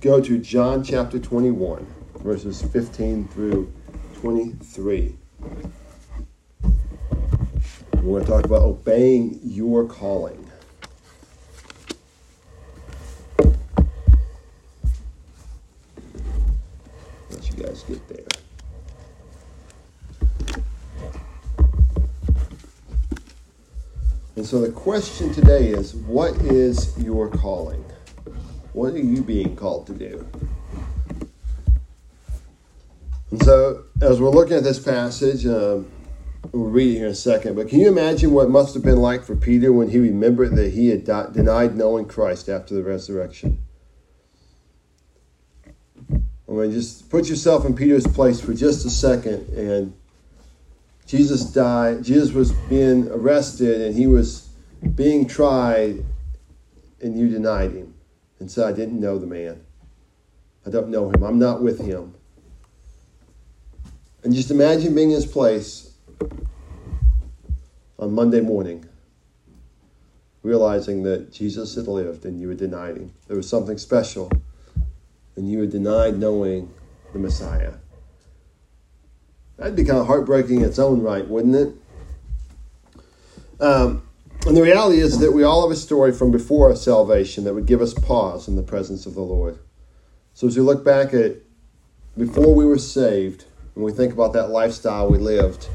go to John chapter 21, verses 15 through 23. We're going to talk about obeying your calling. Let you guys get there. And so the question today is what is your calling? What are you being called to do? And so, as we're looking at this passage, um, we'll read it here in a second, but can you imagine what it must have been like for Peter when he remembered that he had di- denied knowing Christ after the resurrection? I mean, just put yourself in Peter's place for just a second, and Jesus died. Jesus was being arrested, and he was being tried, and you denied him and said, I didn't know the man. I don't know him. I'm not with him. And just imagine being in his place on Monday morning, realizing that Jesus had lived and you had denied him. There was something special, and you had denied knowing the Messiah. That'd be kind of heartbreaking in its own right, wouldn't it? Um, and the reality is that we all have a story from before our salvation that would give us pause in the presence of the Lord. So as we look back at before we were saved, and we think about that lifestyle we lived,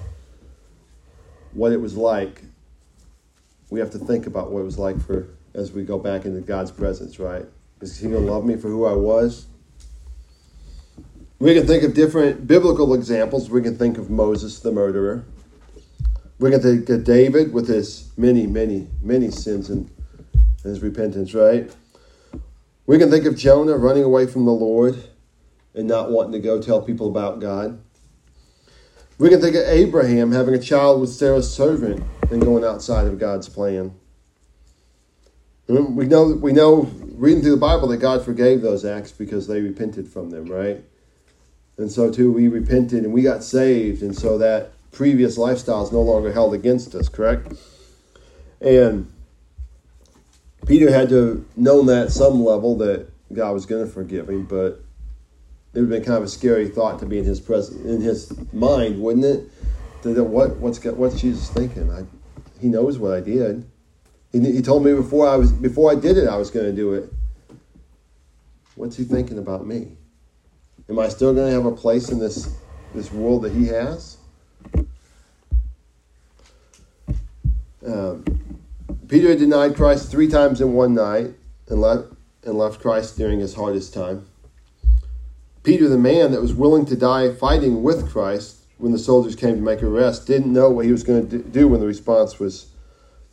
what it was like, we have to think about what it was like for as we go back into God's presence, right? Is He to love me for who I was? We can think of different biblical examples. We can think of Moses, the murderer. We can think of David with his many, many, many sins and his repentance, right? We can think of Jonah running away from the Lord and not wanting to go tell people about God. We can think of Abraham having a child with Sarah's servant and going outside of God's plan. We know, we know, reading through the Bible, that God forgave those acts because they repented from them, right? And so, too, we repented and we got saved, and so that previous lifestyle is no longer held against us, correct? And Peter had to have known that at some level that God was going to forgive him, but it would have been kind of a scary thought to be in his presence, in his mind, wouldn't it? That what what's what's Jesus thinking? I, he knows what I did. He, he told me before I was before I did it, I was going to do it. What's he thinking about me? Am I still going to have a place in this this world that he has? Um, Peter had denied Christ three times in one night and left and left Christ during his hardest time. Peter, the man that was willing to die fighting with Christ when the soldiers came to make arrest, didn't know what he was going to do when the response was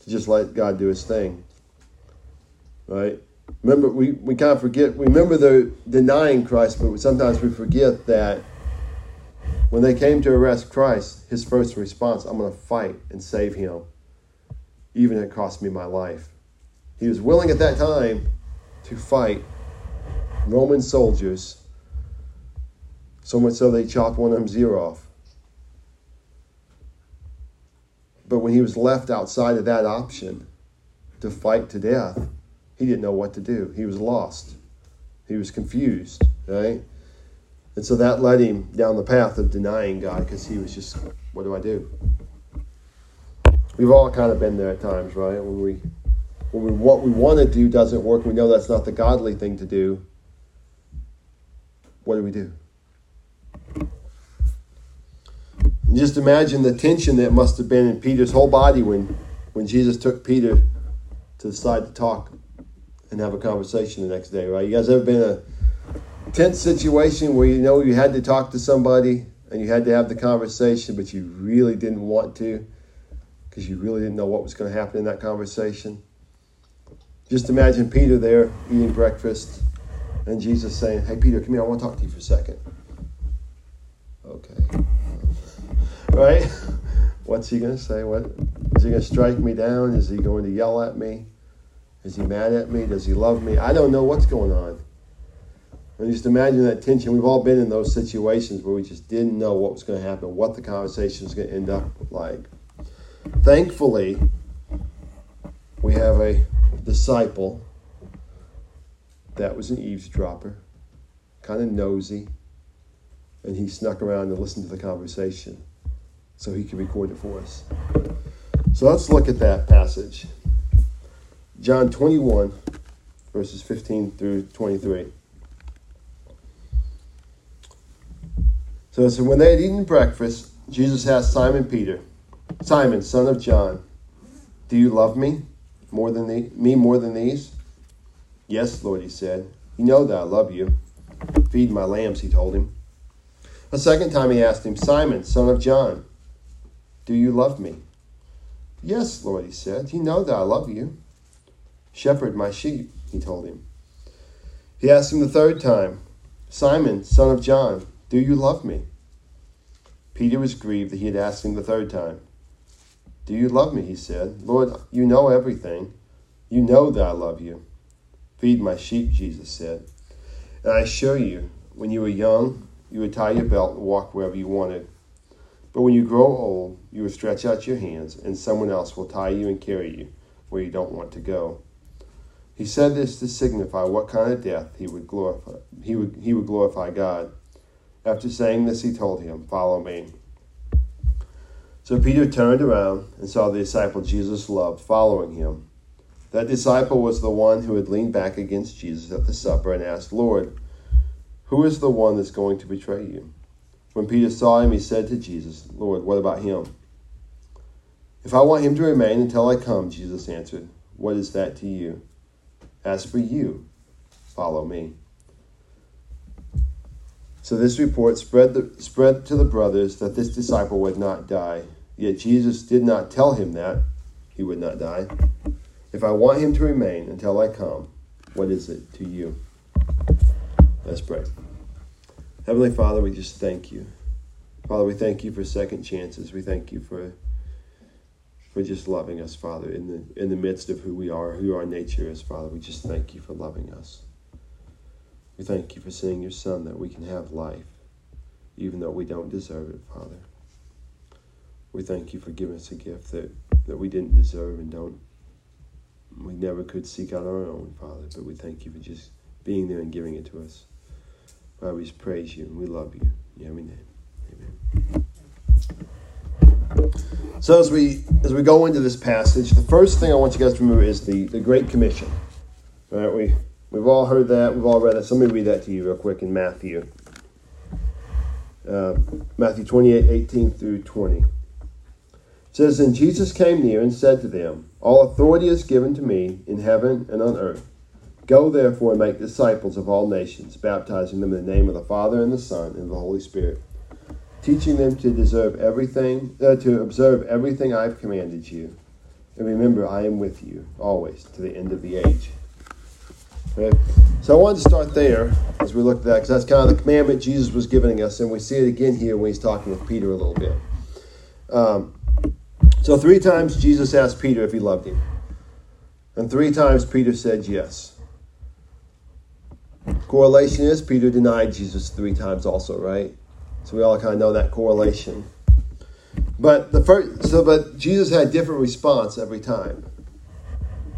to just let God do his thing. Right? Remember, we, we kind of forget, we remember the denying Christ, but sometimes we forget that when they came to arrest Christ, his first response, I'm going to fight and save him, even if it cost me my life. He was willing at that time to fight Roman soldiers so much so they chopped one of them's ear off. But when he was left outside of that option to fight to death, he didn't know what to do. He was lost. He was confused, right? And so that led him down the path of denying God because he was just, what do I do? We've all kind of been there at times, right? When we, when we what we want to do doesn't work, we know that's not the godly thing to do. What do we do? just imagine the tension that must have been in Peter's whole body when, when Jesus took Peter to the side to talk and have a conversation the next day, right? You guys ever been a tense situation where you know you had to talk to somebody and you had to have the conversation, but you really didn't want to because you really didn't know what was going to happen in that conversation? Just imagine Peter there eating breakfast and Jesus saying, Hey, Peter, come here, I want to talk to you for a second. Okay right? What's he going to say? What is he going to strike me down? Is he going to yell at me? Is he mad at me? Does he love me? I don't know what's going on. And just imagine that tension. We've all been in those situations where we just didn't know what was going to happen, what the conversation was going to end up like. Thankfully, we have a disciple that was an eavesdropper. kind of nosy, and he snuck around and listened to the conversation so he could record it for us. So let's look at that passage. John 21, verses 15 through 23. So, so when they had eaten breakfast, Jesus asked Simon Peter, Simon, son of John, do you love me more than the, me more than these? Yes, Lord, he said. You know that I love you. Feed my lambs, he told him. A second time he asked him, Simon, son of John, do you love me? Yes, Lord, he said. You know that I love you. Shepherd my sheep, he told him. He asked him the third time, Simon, son of John, do you love me? Peter was grieved that he had asked him the third time. Do you love me? He said. Lord, you know everything. You know that I love you. Feed my sheep, Jesus said. And I assure you, when you were young, you would tie your belt and walk wherever you wanted. But when you grow old, you will stretch out your hands, and someone else will tie you and carry you where you don't want to go. He said this to signify what kind of death he would glorify. He would, he would glorify God. After saying this, he told him, Follow me. So Peter turned around and saw the disciple Jesus loved following him. That disciple was the one who had leaned back against Jesus at the supper and asked, Lord, who is the one that's going to betray you? When Peter saw him, he said to Jesus, Lord, what about him? If I want him to remain until I come, Jesus answered, What is that to you? As for you, follow me. So this report spread, the, spread to the brothers that this disciple would not die. Yet Jesus did not tell him that he would not die. If I want him to remain until I come, what is it to you? Let's pray. Heavenly Father, we just thank you. Father, we thank you for second chances. We thank you for for just loving us, Father, in the in the midst of who we are, who our nature is, Father. We just thank you for loving us. We thank you for sending your Son that we can have life, even though we don't deserve it, Father. We thank you for giving us a gift that, that we didn't deserve and don't we never could seek out our own, Father, but we thank you for just being there and giving it to us. Father, we just praise you and we love you. In your name. Amen. So as we as we go into this passage, the first thing I want you guys to remember is the, the Great Commission. All right, we We've all heard that. We've all read that. So let me read that to you real quick in Matthew. Uh, Matthew 28, 18 through 20. It says, And Jesus came near and said to them, All authority is given to me in heaven and on earth. Go therefore and make disciples of all nations, baptizing them in the name of the Father and the Son and the Holy Spirit, teaching them to deserve everything, uh, to observe everything I have commanded you. And remember, I am with you always to the end of the age. So I wanted to start there as we look at that because that's kind of the commandment Jesus was giving us, and we see it again here when he's talking with Peter a little bit. Um, so three times Jesus asked Peter if he loved him, and three times Peter said yes. Correlation is Peter denied Jesus three times also, right? So we all kind of know that correlation. But the first, so but Jesus had different response every time.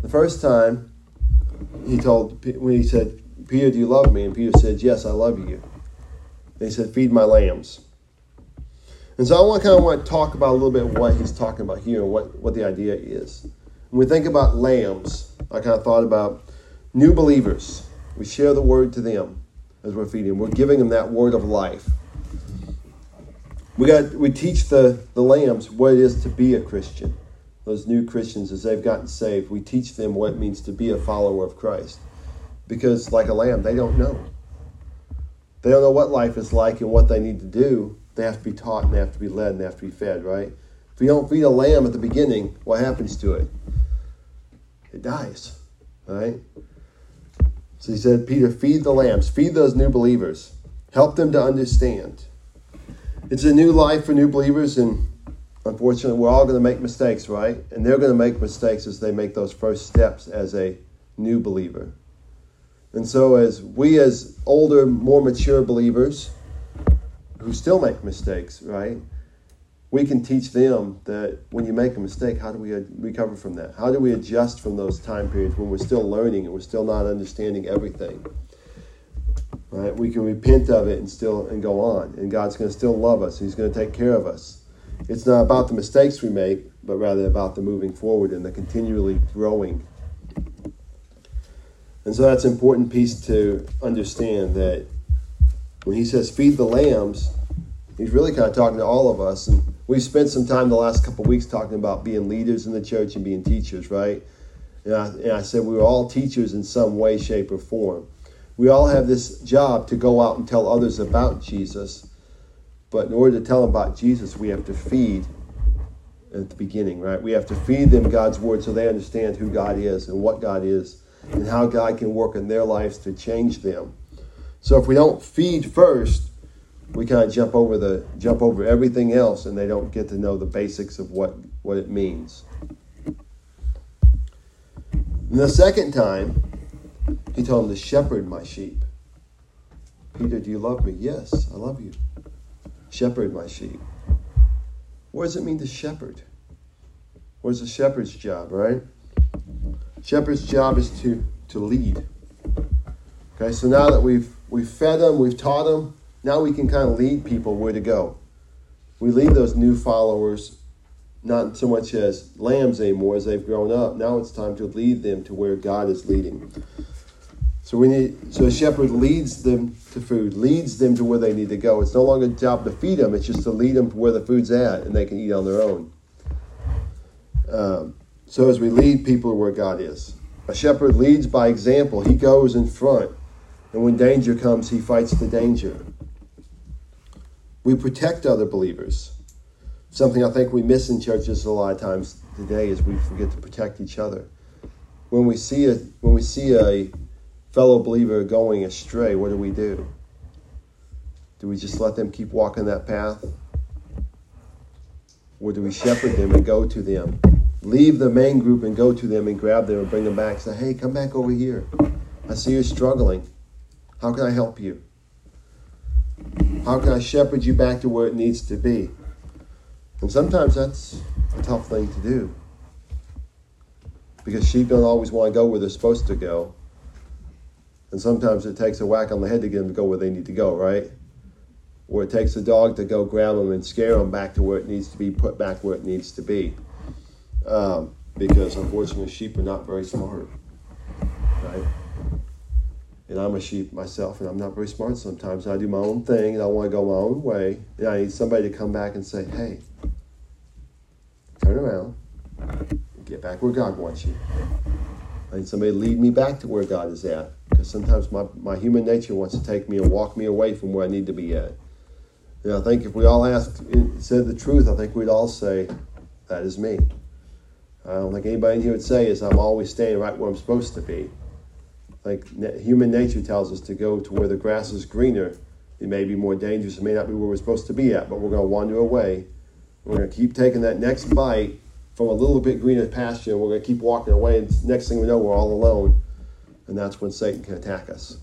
The first time he told when he said, "Peter, do you love me?" and Peter said, "Yes, I love you." And he said, "Feed my lambs." And so I want to kind of want to talk about a little bit what he's talking about here and what, what the idea is. When we think about lambs, I kind of thought about new believers. We share the word to them as we're feeding. We're giving them that word of life. We got we teach the, the lambs what it is to be a Christian those new Christians, as they've gotten saved, we teach them what it means to be a follower of Christ. Because, like a lamb, they don't know. They don't know what life is like and what they need to do. They have to be taught and they have to be led and they have to be fed, right? If you don't feed a lamb at the beginning, what happens to it? It dies, right? So he said, Peter, feed the lambs, feed those new believers, help them to understand. It's a new life for new believers, and unfortunately, we're all going to make mistakes, right? And they're going to make mistakes as they make those first steps as a new believer. And so, as we, as older, more mature believers who still make mistakes, right? We can teach them that when you make a mistake, how do we recover from that? How do we adjust from those time periods when we're still learning and we're still not understanding everything? Right? We can repent of it and still and go on. And God's going to still love us. He's going to take care of us. It's not about the mistakes we make, but rather about the moving forward and the continually growing. And so that's an important piece to understand that when he says feed the lambs, he's really kind of talking to all of us. And we've spent some time the last couple weeks talking about being leaders in the church and being teachers, right? And I, and I said we were all teachers in some way, shape, or form. We all have this job to go out and tell others about Jesus. But in order to tell them about Jesus, we have to feed at the beginning, right? We have to feed them God's word so they understand who God is and what God is and how God can work in their lives to change them. So if we don't feed first, we kind of jump over the jump over everything else and they don't get to know the basics of what, what it means. And the second time, he told him to shepherd my sheep. Peter, do you love me? Yes, I love you. Shepherd my sheep. What does it mean to shepherd? What is a shepherd's job, right? Shepherd's job is to, to lead. Okay, so now that we've we've fed them, we've taught them, now we can kind of lead people where to go. We lead those new followers not so much as lambs anymore as they've grown up. Now it's time to lead them to where God is leading. So we need so a shepherd leads them to food, leads them to where they need to go. It's no longer a job to feed them, it's just to lead them to where the food's at and they can eat on their own. Um, so as we lead people where God is. A shepherd leads by example. He goes in front. And when danger comes, he fights the danger. We protect other believers. Something I think we miss in churches a lot of times today is we forget to protect each other. When we see a when we see a fellow believer going astray, what do we do? Do we just let them keep walking that path? Or do we shepherd them and go to them? Leave the main group and go to them and grab them and bring them back. Say, hey, come back over here. I see you're struggling. How can I help you? How can I shepherd you back to where it needs to be? And sometimes that's a tough thing to do. Because sheep don't always want to go where they're supposed to go. And sometimes it takes a whack on the head to get them to go where they need to go, right? Or it takes a dog to go grab them and scare them back to where it needs to be, put back where it needs to be. Um, because unfortunately, sheep are not very smart, right? and I'm a sheep myself, and I'm not very smart sometimes. I do my own thing, and I want to go my own way, and I need somebody to come back and say, "Hey, turn around, get back where God wants you." I need somebody to lead me back to where God is at, because sometimes my, my human nature wants to take me and walk me away from where I need to be at. And I think if we all asked, said the truth, I think we'd all say, "That is me." I don't think anybody in here would say is I'm always staying right where I'm supposed to be like human nature tells us to go to where the grass is greener. It may be more dangerous. It may not be where we're supposed to be at, but we're going to wander away. We're going to keep taking that next bite from a little bit greener pasture, we're going to keep walking away. And next thing we know, we're all alone, and that's when Satan can attack us.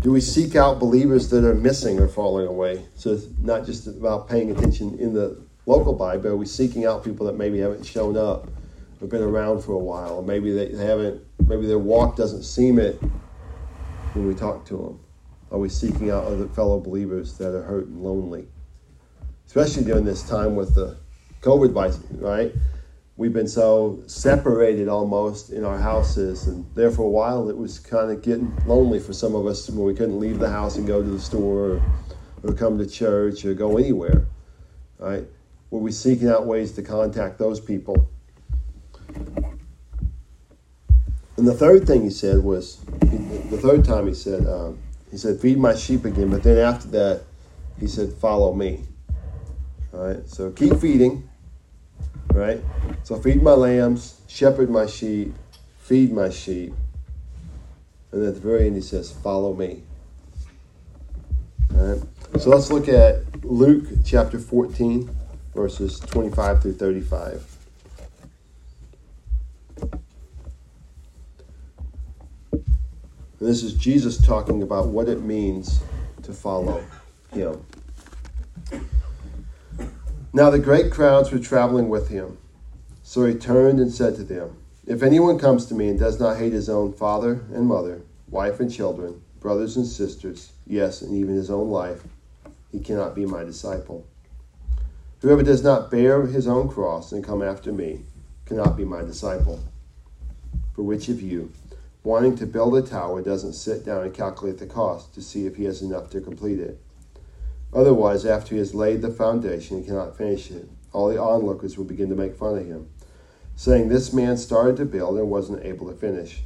Do we seek out believers that are missing or falling away? So it's not just about paying attention in the local Bible, but are we seeking out people that maybe haven't shown up have been around for a while, or maybe they haven't, maybe their walk doesn't seem it when we talk to them. Are we seeking out other fellow believers that are hurt and lonely? Especially during this time with the COVID virus, right? We've been so separated almost in our houses, and there for a while it was kind of getting lonely for some of us when we couldn't leave the house and go to the store or, or come to church or go anywhere, right? Were we seeking out ways to contact those people? And the third thing he said was, the third time he said, um, he said, feed my sheep again. But then after that, he said, follow me. All right. So keep feeding. Right. So feed my lambs, shepherd my sheep, feed my sheep. And at the very end, he says, follow me. All right. So let's look at Luke chapter 14, verses 25 through 35. And this is Jesus talking about what it means to follow him. Now the great crowds were traveling with him. So he turned and said to them, If anyone comes to me and does not hate his own father and mother, wife and children, brothers and sisters, yes, and even his own life, he cannot be my disciple. Whoever does not bear his own cross and come after me cannot be my disciple. For which of you, wanting to build a tower, doesn't sit down and calculate the cost to see if he has enough to complete it? Otherwise, after he has laid the foundation he cannot finish it, all the onlookers will begin to make fun of him, saying, This man started to build and wasn't able to finish.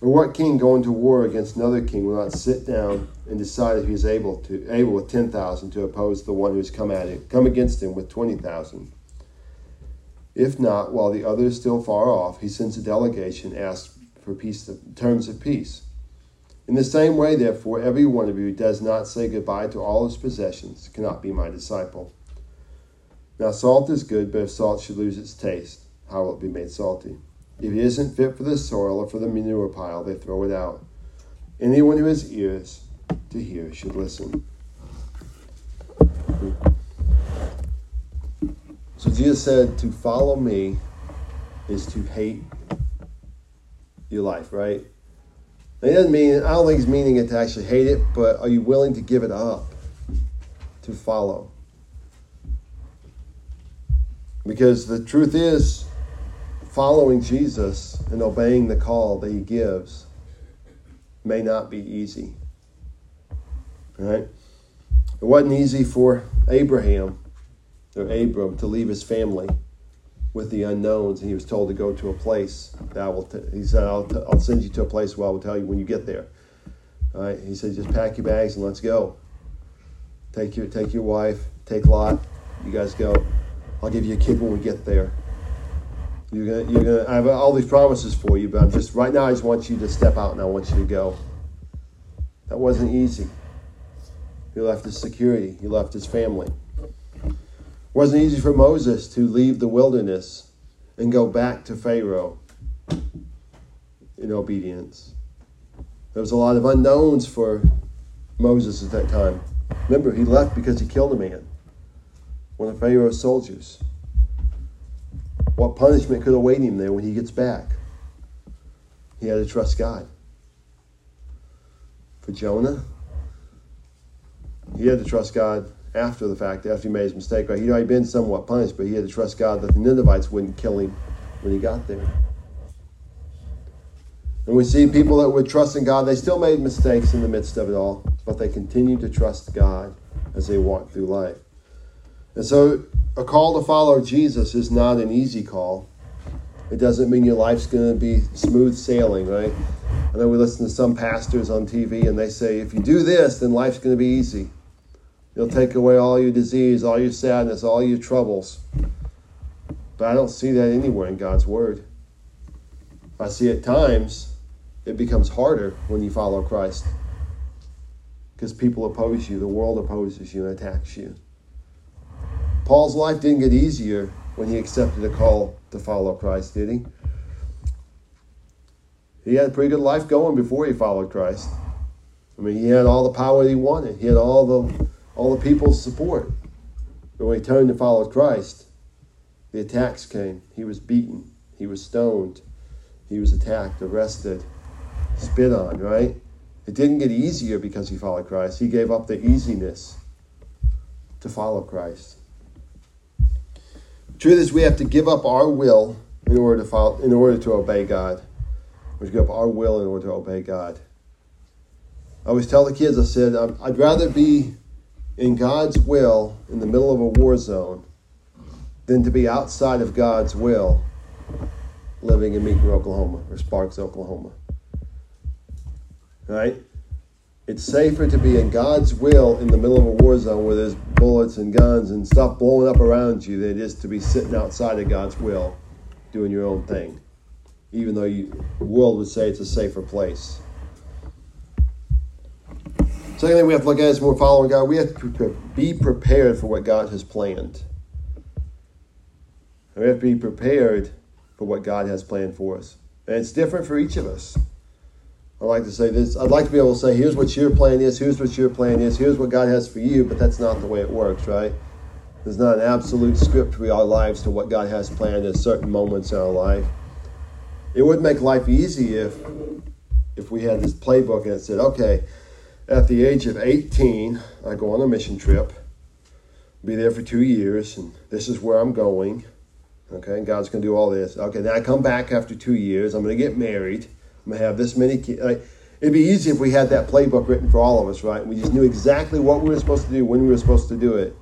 Or what king going to war against another king will not sit down and decide if he is able to able with ten thousand to oppose the one who has come at him, come against him with twenty thousand? If not, while the other is still far off, he sends a delegation, asks for peace, terms of peace. In the same way, therefore, every one of you who does not say goodbye to all his possessions cannot be my disciple. Now, salt is good, but if salt should lose its taste, how will it be made salty? If it isn't fit for the soil or for the manure pile, they throw it out. Anyone who has ears to hear should listen. So Jesus said, to follow me is to hate your life, right? He doesn't mean, I don't think he's meaning it to actually hate it, but are you willing to give it up to follow? Because the truth is, following Jesus and obeying the call that he gives may not be easy. Right? It wasn't easy for Abraham or Abram to leave his family with the unknowns, and he was told to go to a place that I will. T- he said, I'll, t- "I'll send you to a place where I will tell you when you get there." All right? He said, "Just pack your bags and let's go. Take your take your wife, take Lot. You guys go. I'll give you a kid when we get there. You're gonna you're gonna. I have all these promises for you, but I'm just right now. I just want you to step out, and I want you to go." That wasn't easy. He left his security. He left his family. Wasn't easy for Moses to leave the wilderness and go back to Pharaoh in obedience. There was a lot of unknowns for Moses at that time. Remember, he left because he killed a man, one of Pharaoh's soldiers. What punishment could await him there when he gets back? He had to trust God. For Jonah, he had to trust God after the fact, after he made his mistake. Right? He'd already been somewhat punished, but he had to trust God that the Ninevites wouldn't kill him when he got there. And we see people that would trust in God, they still made mistakes in the midst of it all, but they continued to trust God as they walked through life. And so a call to follow Jesus is not an easy call. It doesn't mean your life's going to be smooth sailing, right? I know we listen to some pastors on TV and they say, if you do this, then life's going to be easy. He'll take away all your disease, all your sadness, all your troubles. But I don't see that anywhere in God's Word. I see at times it becomes harder when you follow Christ because people oppose you, the world opposes you and attacks you. Paul's life didn't get easier when he accepted a call to follow Christ, did he? He had a pretty good life going before he followed Christ. I mean, he had all the power he wanted. He had all the all the people's support. But when he turned to follow Christ, the attacks came. He was beaten. He was stoned. He was attacked, arrested, spit on, right? It didn't get easier because he followed Christ. He gave up the easiness to follow Christ. Truth is, we have to give up our will in order to follow, in order to obey God. We give up our will in order to obey God. I always tell the kids, I said, um, I'd rather be in God's will in the middle of a war zone than to be outside of God's will living in Meeker, Oklahoma, or Sparks, Oklahoma. Right? It's safer to be in God's will in the middle of a war zone where there's bullets and guns and stuff blowing up around you than it is to be sitting outside of God's will doing your own thing. Even though you, the world would say it's a safer place. Second thing we have to look at is when we're following God, we have to be prepared for what God has planned. We have to be prepared for what God has planned for us. And it's different for each of us. I like to say this. I'd like to be able to say, here's what your plan is, here's what your plan is, here's what God has for you, but that's not the way it works, right? There's not an absolute script for our lives to what God has planned at certain moments in our life. It would make life easy if if we had this playbook and it said, okay, at the age of 18, I go on a mission trip, be there for two years, and this is where I'm going. Okay, and God's going to do all this. Okay, then I come back after two years. I'm going to get married. I'm going to have this many kids. Like, it'd be easy if we had that playbook written for all of us, right? We just knew exactly what we were supposed to do, when we were supposed to do it.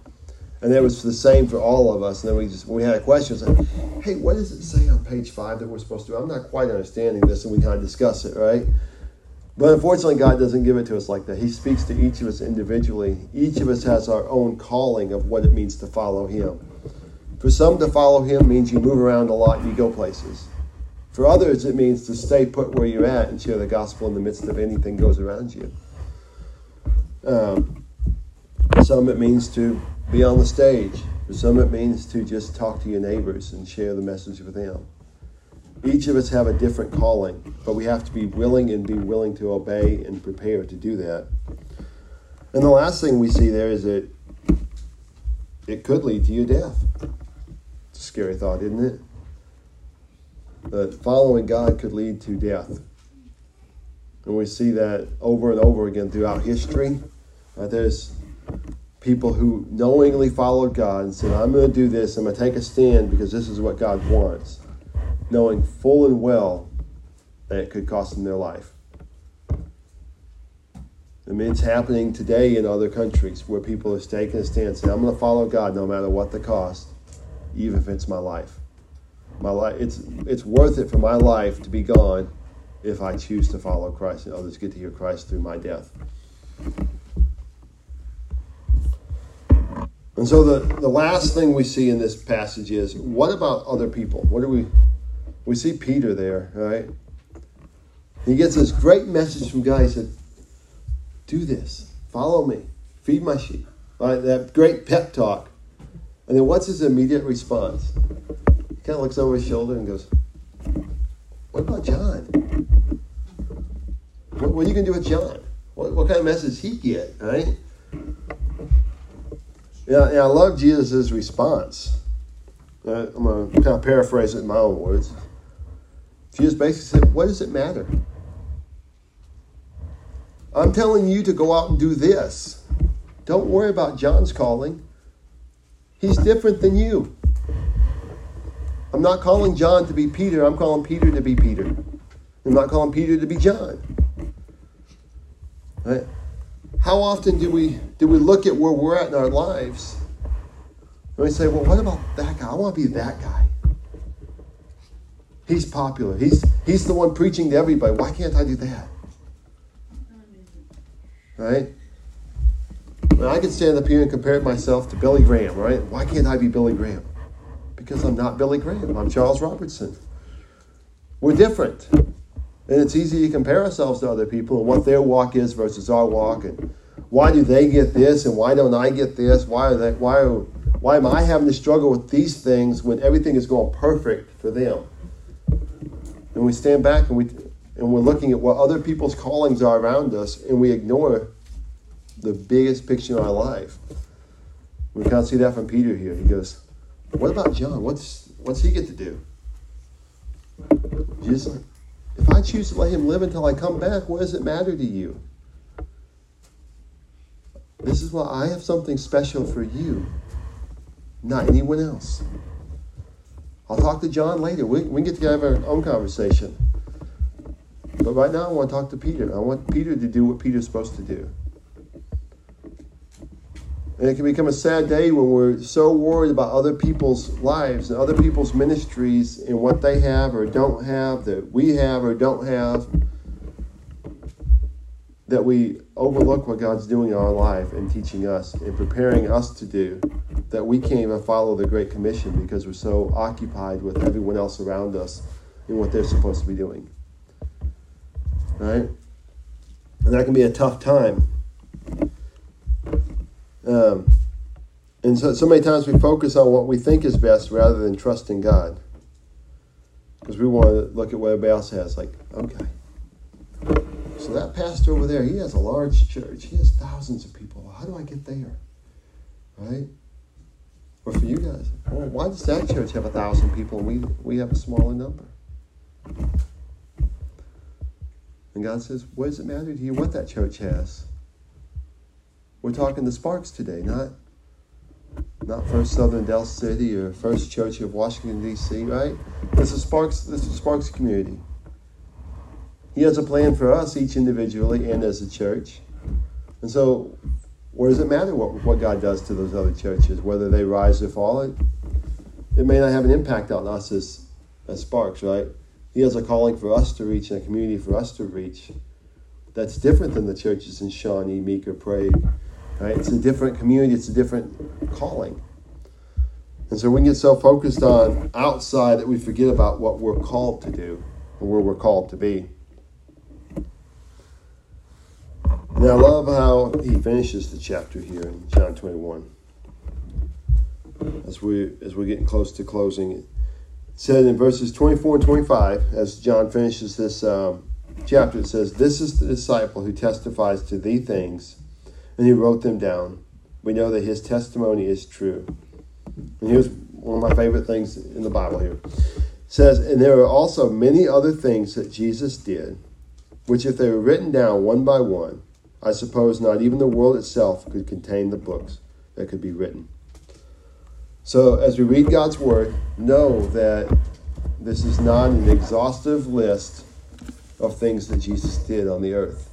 And it was the same for all of us. And then we just, when we had a question, it's like, hey, what does it say on page five that we're supposed to do? I'm not quite understanding this, and we kind of discuss it, right? But unfortunately, God doesn't give it to us like that. He speaks to each of us individually. Each of us has our own calling of what it means to follow Him. For some, to follow Him means you move around a lot and you go places. For others, it means to stay put where you're at and share the gospel in the midst of anything goes around you. Um, some, it means to be on the stage. For some, it means to just talk to your neighbors and share the message with them. Each of us have a different calling, but we have to be willing and be willing to obey and prepare to do that. And the last thing we see there is that it could lead to your death. It's a scary thought, isn't it? That following God could lead to death. And we see that over and over again throughout history. Uh, there's people who knowingly followed God and said, I'm going to do this, I'm going to take a stand because this is what God wants knowing full and well that it could cost them their life. I mean, it's happening today in other countries where people are taking a stand saying, I'm going to follow God no matter what the cost, even if it's my life. My life, it's, it's worth it for my life to be gone if I choose to follow Christ and others get to hear Christ through my death. And so the, the last thing we see in this passage is what about other people? What are we we see Peter there, right? He gets this great message from God. He said, Do this, follow me, feed my sheep. Right? That great pep talk. And then what's his immediate response? He kind of looks over his shoulder and goes, What about John? What, what are you going to do with John? What, what kind of message he get, right? Yeah, I love Jesus' response. Uh, I'm going to kind of paraphrase it in my own words. Jesus basically said, What does it matter? I'm telling you to go out and do this. Don't worry about John's calling. He's different than you. I'm not calling John to be Peter, I'm calling Peter to be Peter. I'm not calling Peter to be John. Right? How often do we do we look at where we're at in our lives and we say, well, what about that guy? I want to be that guy. He's popular. He's, he's the one preaching to everybody. Why can't I do that? Right? I can stand up here and compare myself to Billy Graham, right? Why can't I be Billy Graham? Because I'm not Billy Graham. I'm Charles Robertson. We're different. And it's easy to compare ourselves to other people and what their walk is versus our walk and why do they get this and why don't I get this? Why are they why are, why am I having to struggle with these things when everything is going perfect for them? and we stand back and we and we're looking at what other people's callings are around us and we ignore the biggest picture in our life. We can't see that from Peter here. He goes, What about John? What's what's he get to do? Jesus, if I choose to let him live until I come back, what does it matter to you? This is why I have something special for you, not anyone else. I'll talk to John later. We, we can get together and have our own conversation. But right now, I want to talk to Peter. I want Peter to do what Peter's supposed to do. And it can become a sad day when we're so worried about other people's lives and other people's ministries and what they have or don't have, that we have or don't have, that we overlook what God's doing in our life and teaching us and preparing us to do that we can't even follow the Great Commission because we're so occupied with everyone else around us and what they're supposed to be doing. Right? And that can be a tough time. Um, and so, so many times we focus on what we think is best rather than trusting God. Because we want to look at what everybody else has. Like, okay. So that pastor over there, he has a large church. He has thousands of people. How do I get there? Right? Or for you guys, well, why does that church have a thousand people and we, we have a smaller number? And God says, What does it matter to you what that church has? We're talking the Sparks today, not not First Southern Del City or First Church of Washington D.C. Right? This is Sparks. This is Sparks community. He has a plan for us, each individually and as a church. And so, where does it matter what, what God does to those other churches, whether they rise or fall? It, it may not have an impact on us as, as Sparks, right? He has a calling for us to reach and a community for us to reach that's different than the churches in Shawnee, Meeker, Prague. Right? It's a different community, it's a different calling. And so we get so focused on outside that we forget about what we're called to do and where we're called to be. And I love how he finishes the chapter here in John 21. As we as we're getting close to closing, it said in verses 24 and 25, as John finishes this um, chapter, it says, "This is the disciple who testifies to these things, and he wrote them down. We know that his testimony is true." And here's one of my favorite things in the Bible here. It says, "And there are also many other things that Jesus did, which if they were written down one by one." I suppose not even the world itself could contain the books that could be written. So, as we read God's Word, know that this is not an exhaustive list of things that Jesus did on the earth.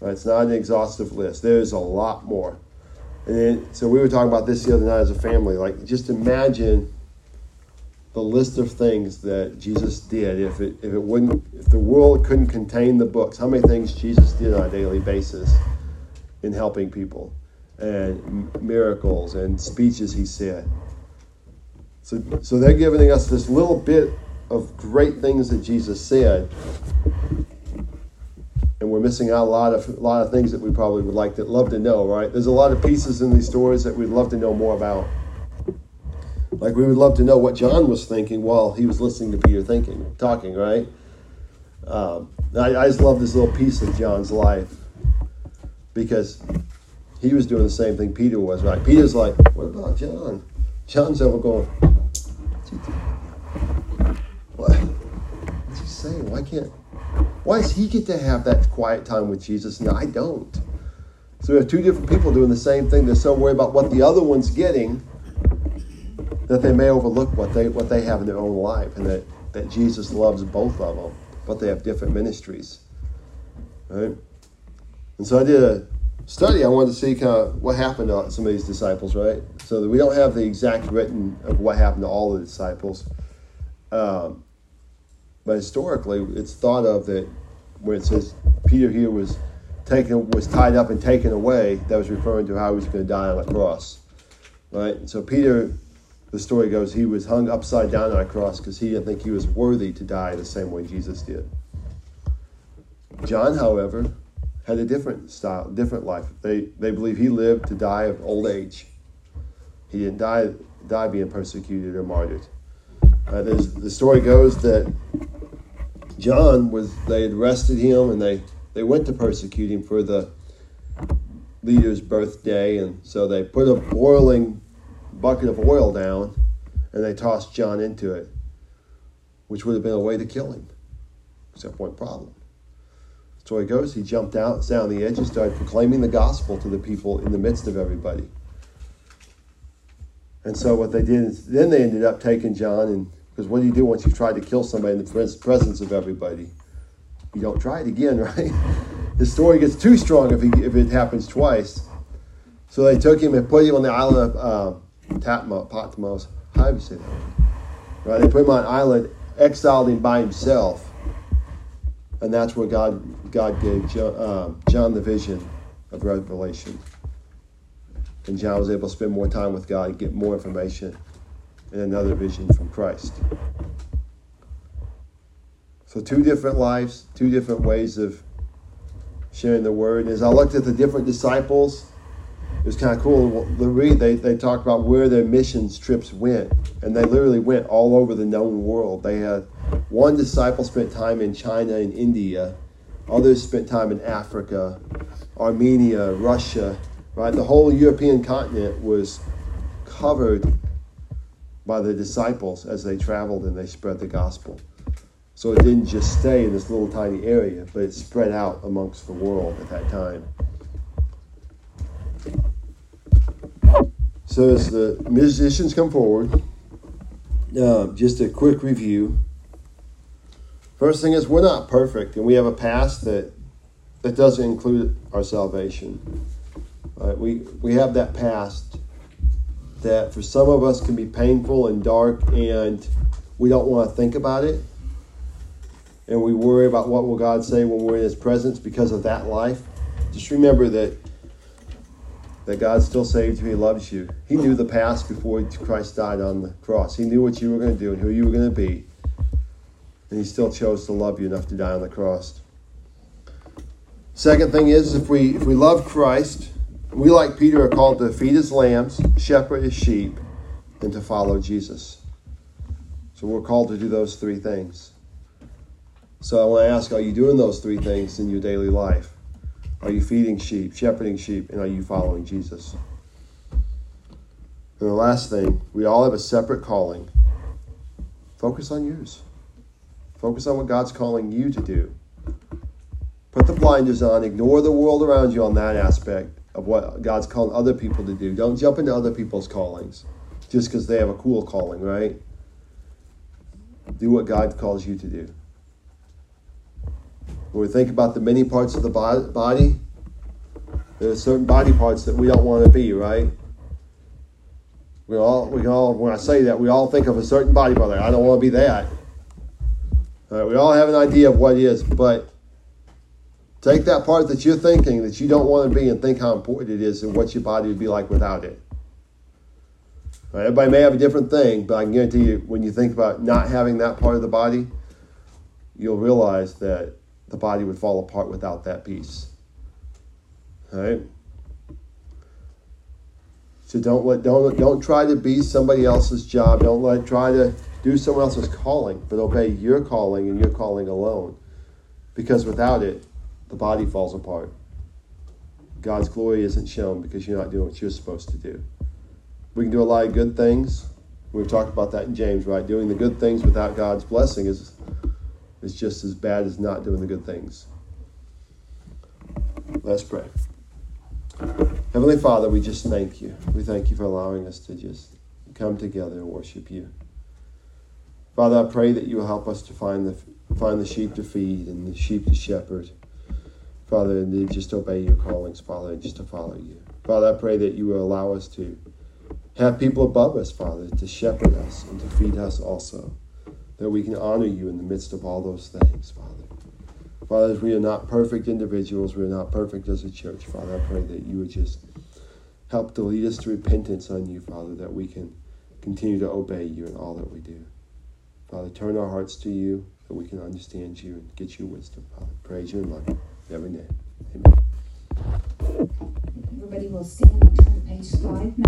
Right? It's not an exhaustive list. There's a lot more. And then, so we were talking about this the other night as a family. Like, just imagine the list of things that Jesus did. If it if it wouldn't if the world couldn't contain the books how many things Jesus did on a daily basis in helping people? And miracles and speeches he said. So so they're giving us this little bit of great things that Jesus said. And we're missing out a lot of a lot of things that we probably would like to love to know right? There's a lot of pieces in these stories that we'd love to know more about like we would love to know what John was thinking while he was listening to Peter thinking, talking, right? Um, I, I just love this little piece of John's life because he was doing the same thing Peter was, right? Peter's like, what about John? John's over going, what? What's he saying? Why can't, why does he get to have that quiet time with Jesus and I don't? So we have two different people doing the same thing. They're so worried about what the other one's getting that they may overlook what they what they have in their own life, and that that Jesus loves both of them, but they have different ministries, right? And so I did a study. I wanted to see kind of what happened to some of these disciples, right? So that we don't have the exact written of what happened to all the disciples, um, but historically, it's thought of that where it says Peter here was taken was tied up and taken away. That was referring to how he was going to die on a cross, right? So Peter the story goes he was hung upside down on a cross because he didn't think he was worthy to die the same way Jesus did. John, however, had a different style, different life. They they believe he lived to die of old age. He didn't die die being persecuted or martyred. Uh, the story goes that John was they arrested him and they they went to persecute him for the leader's birthday, and so they put a boiling bucket of oil down and they tossed John into it, which would have been a way to kill him. Except one problem. So he goes, he jumped out, sat on the edge, and started proclaiming the gospel to the people in the midst of everybody. And so what they did is then they ended up taking John and because what do you do once you've tried to kill somebody in the presence of everybody? You don't try it again, right? The story gets too strong if, he, if it happens twice. So they took him and put him on the island of uh, Patmos. How do you say that? Right? They put him on an island, exiled him by himself, and that's where God God gave John, uh, John the vision of Revelation. And John was able to spend more time with God and get more information and another vision from Christ. So, two different lives, two different ways of sharing the word. As I looked at the different disciples, it was kind of cool. They, they talked about where their missions trips went, and they literally went all over the known world. They had one disciple spent time in China and India, others spent time in Africa, Armenia, Russia, right? The whole European continent was covered by the disciples as they traveled and they spread the gospel. So it didn't just stay in this little tiny area, but it spread out amongst the world at that time. So as the musicians come forward, uh, just a quick review. First thing is we're not perfect, and we have a past that that doesn't include our salvation. Right? We we have that past that for some of us can be painful and dark, and we don't want to think about it and we worry about what will God say when we're in his presence because of that life, just remember that that God still saves you, he loves you. He knew the past before Christ died on the cross. He knew what you were going to do and who you were going to be. And he still chose to love you enough to die on the cross. Second thing is if we if we love Christ, we like Peter are called to feed his lambs, shepherd his sheep, and to follow Jesus. So we're called to do those three things. So I want to ask are you doing those three things in your daily life? Are you feeding sheep, shepherding sheep, and are you following Jesus? And the last thing, we all have a separate calling. Focus on yours. Focus on what God's calling you to do. Put the blinders on, ignore the world around you on that aspect of what God's calling other people to do. Don't jump into other people's callings just because they have a cool calling, right? Do what God calls you to do. When we think about the many parts of the body, there are certain body parts that we don't want to be, right? We all, we all, when I say that, we all think of a certain body part. Like, I don't want to be that. All right, we all have an idea of what it is, but take that part that you're thinking that you don't want to be and think how important it is and what your body would be like without it. Right, everybody may have a different thing, but I can guarantee you, when you think about not having that part of the body, you'll realize that the body would fall apart without that piece. All right? So don't let don't don't try to be somebody else's job. Don't let try to do someone else's calling, but obey your calling and your calling alone. Because without it, the body falls apart. God's glory isn't shown because you're not doing what you're supposed to do. We can do a lot of good things. We've talked about that in James, right? Doing the good things without God's blessing is is just as bad as not doing the good things. Let's pray. Heavenly Father, we just thank you. We thank you for allowing us to just come together and worship you. Father, I pray that you will help us to find the find the sheep to feed and the sheep to shepherd. Father, and to just obey your callings, Father, and just to follow you. Father, I pray that you will allow us to have people above us, Father, to shepherd us and to feed us also that we can honor you in the midst of all those things, Father. Father, we are not perfect individuals, we are not perfect as a church, Father. I pray that you would just help to lead us to repentance on you, Father, that we can continue to obey you in all that we do. Father, turn our hearts to you that we can understand you and get your wisdom, Father. Praise you and love you every day. Amen. Everybody will stand and turn to page five.